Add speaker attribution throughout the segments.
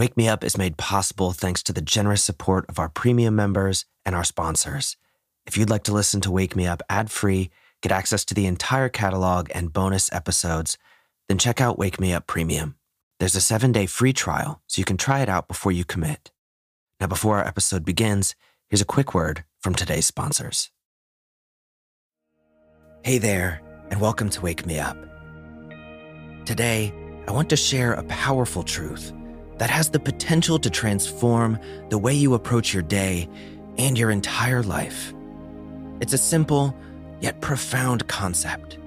Speaker 1: Wake Me Up is made possible thanks to the generous support of our premium members and our sponsors. If you'd like to listen to Wake Me Up ad free, get access to the entire catalog and bonus episodes, then check out Wake Me Up Premium. There's a seven day free trial, so you can try it out before you commit. Now, before our episode begins, here's a quick word from today's sponsors. Hey there, and welcome to Wake Me Up. Today, I want to share a powerful truth that has the potential to transform the way you approach your day and your entire life. It's a simple yet profound concept.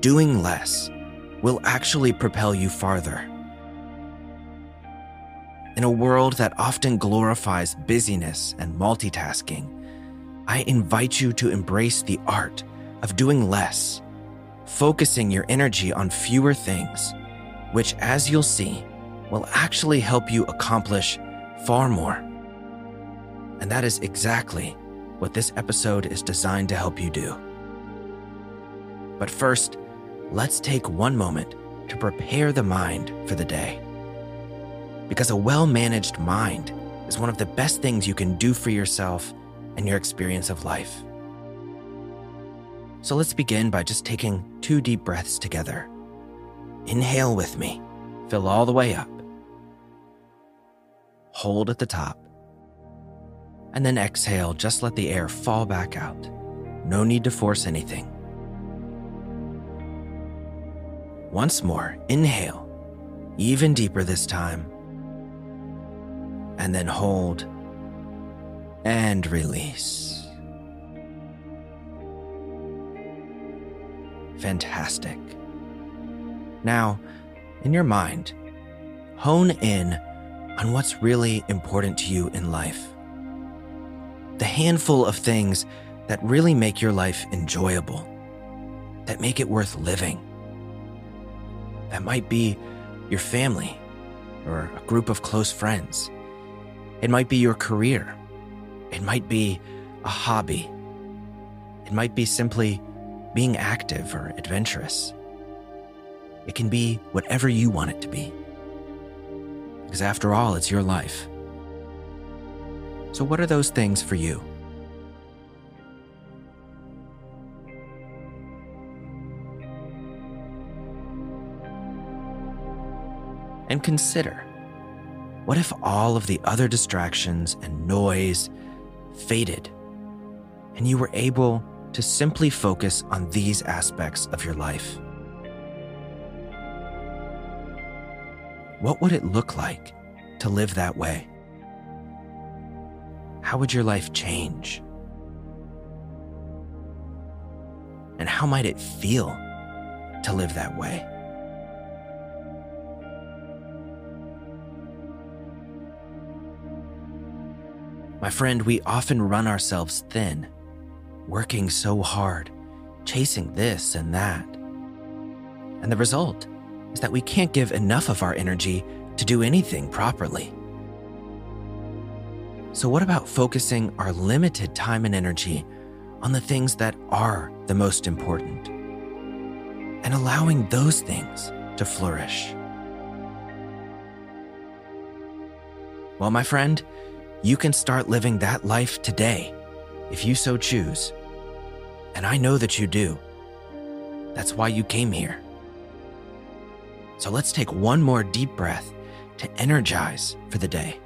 Speaker 1: Doing less will actually propel you farther. In a world that often glorifies busyness and multitasking, I invite you to embrace the art of doing less, focusing your energy on fewer things, which, as you'll see, will actually help you accomplish far more. And that is exactly what this episode is designed to help you do. But first, let's take one moment to prepare the mind for the day. Because a well managed mind is one of the best things you can do for yourself and your experience of life. So let's begin by just taking two deep breaths together. Inhale with me, fill all the way up hold at the top, and then exhale, just let the air fall back out. No need to force anything. Once more, inhale, even deeper this time, and then hold and release. Fantastic. Now, in your mind, hone in on what's really important to you in life. The handful of things that really make your life enjoyable, that make it worth living. That might be your family or a group of close friends. It might be your career. It might be a hobby. It might be simply being active or adventurous. It can be whatever you want it to be because after all, it's your life. So, what are those things for you? And consider what if all of the other distractions and noise faded and you were able to simply focus on these aspects of your life? What would it look like to live that way? How would your life change? And how might it feel to live that way? My friend, we often run ourselves thin, working so hard, chasing this and that. And the result is that we can't give enough of our energy to do anything properly. So, what about focusing our limited time and energy on the things that are the most important and allowing those things to flourish? Well, my friend, you can start living that life today if you so choose. And I know that you do. That's why you came here. So let's take one more deep breath to energize for the day.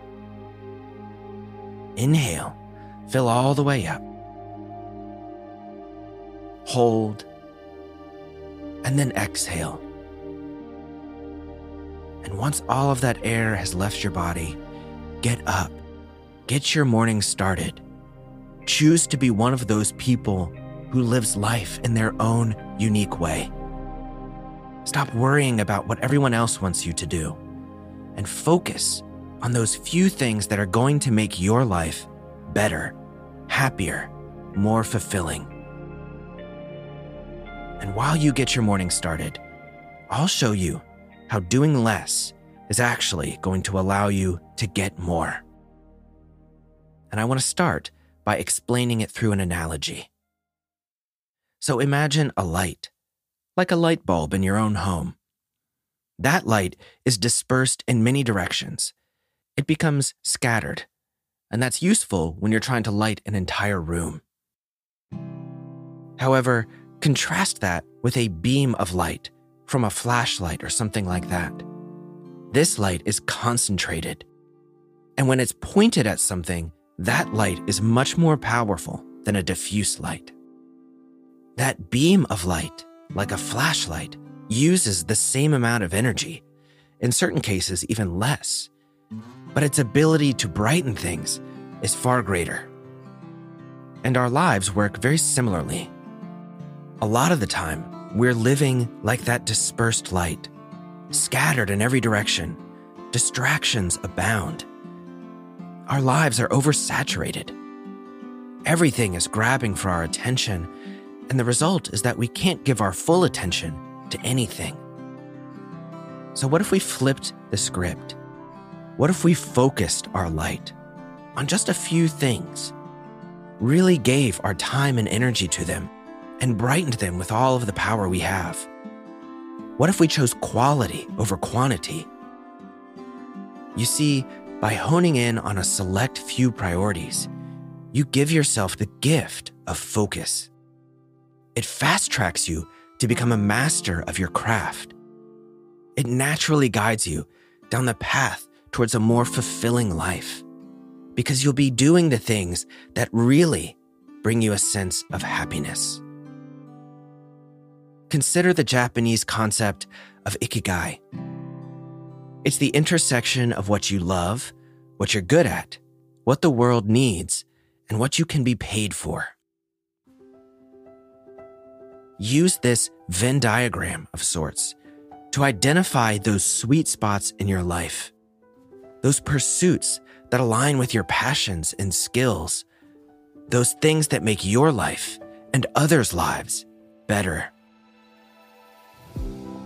Speaker 1: Inhale, fill all the way up. Hold, and then exhale. And once all of that air has left your body, get up, get your morning started. Choose to be one of those people who lives life in their own unique way. Stop worrying about what everyone else wants you to do and focus on those few things that are going to make your life better, happier, more fulfilling. And while you get your morning started, I'll show you how doing less is actually going to allow you to get more. And I want to start by explaining it through an analogy. So imagine a light like a light bulb in your own home. that light is dispersed in many directions. It becomes scattered, and that's useful when you're trying to light an entire room. However, contrast that with a beam of light from a flashlight or something like that. This light is concentrated. And when it's pointed at something, that light is much more powerful than a diffuse light. That beam of light, like a flashlight, uses the same amount of energy, in certain cases, even less. But its ability to brighten things is far greater. And our lives work very similarly. A lot of the time, we're living like that dispersed light, scattered in every direction. Distractions abound. Our lives are oversaturated. Everything is grabbing for our attention, and the result is that we can't give our full attention to anything. So, what if we flipped the script? What if we focused our light on just a few things, really gave our time and energy to them, and brightened them with all of the power we have? What if we chose quality over quantity? You see, by honing in on a select few priorities, you give yourself the gift of focus. It fast tracks you to become a master of your craft. It naturally guides you down the path towards a more fulfilling life because you'll be doing the things that really bring you a sense of happiness. Consider the Japanese concept of ikigai. It's the intersection of what you love, what you're good at, what the world needs, and what you can be paid for. Use this Venn diagram of sorts to identify those sweet spots in your life, those pursuits that align with your passions and skills, those things that make your life and others' lives better.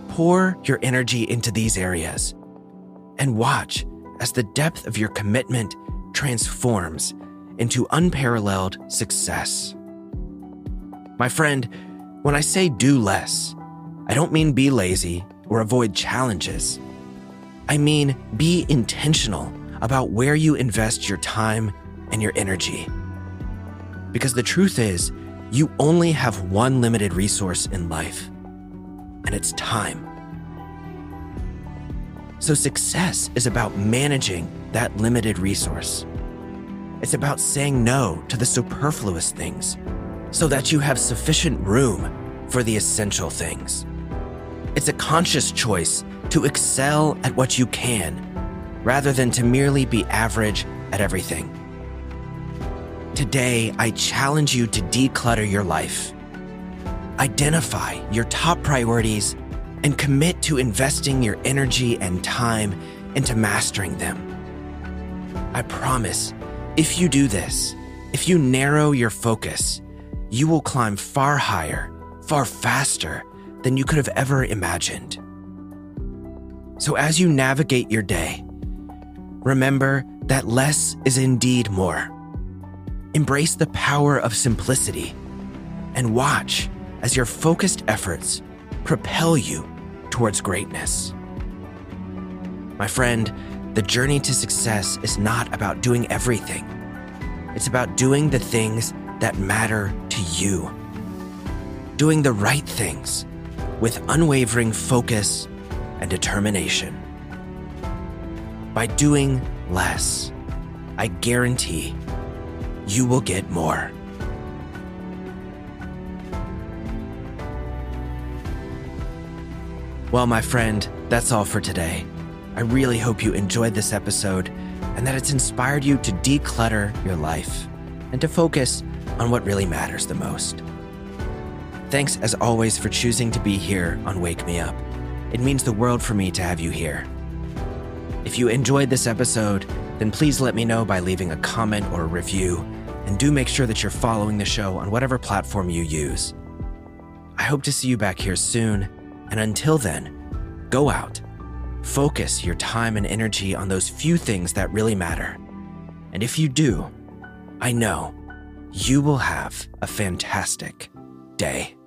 Speaker 1: Pour your energy into these areas and watch as the depth of your commitment transforms into unparalleled success. My friend, when I say do less, I don't mean be lazy or avoid challenges. I mean be intentional about where you invest your time and your energy. Because the truth is, you only have one limited resource in life, and it's time. So, success is about managing that limited resource. It's about saying no to the superfluous things so that you have sufficient room for the essential things. It's a conscious choice to excel at what you can rather than to merely be average at everything. Today, I challenge you to declutter your life. Identify your top priorities and commit to investing your energy and time into mastering them. I promise, if you do this, if you narrow your focus, you will climb far higher, far faster than you could have ever imagined. So, as you navigate your day, remember that less is indeed more. Embrace the power of simplicity and watch as your focused efforts propel you towards greatness. My friend, the journey to success is not about doing everything. It's about doing the things that matter to you. Doing the right things with unwavering focus and determination. By doing less, I guarantee you will get more. Well, my friend, that's all for today. I really hope you enjoyed this episode and that it's inspired you to declutter your life and to focus on what really matters the most. Thanks as always for choosing to be here on Wake Me Up. It means the world for me to have you here. If you enjoyed this episode, then please let me know by leaving a comment or a review, and do make sure that you're following the show on whatever platform you use. I hope to see you back here soon, and until then, go out, focus your time and energy on those few things that really matter. And if you do, I know you will have a fantastic day.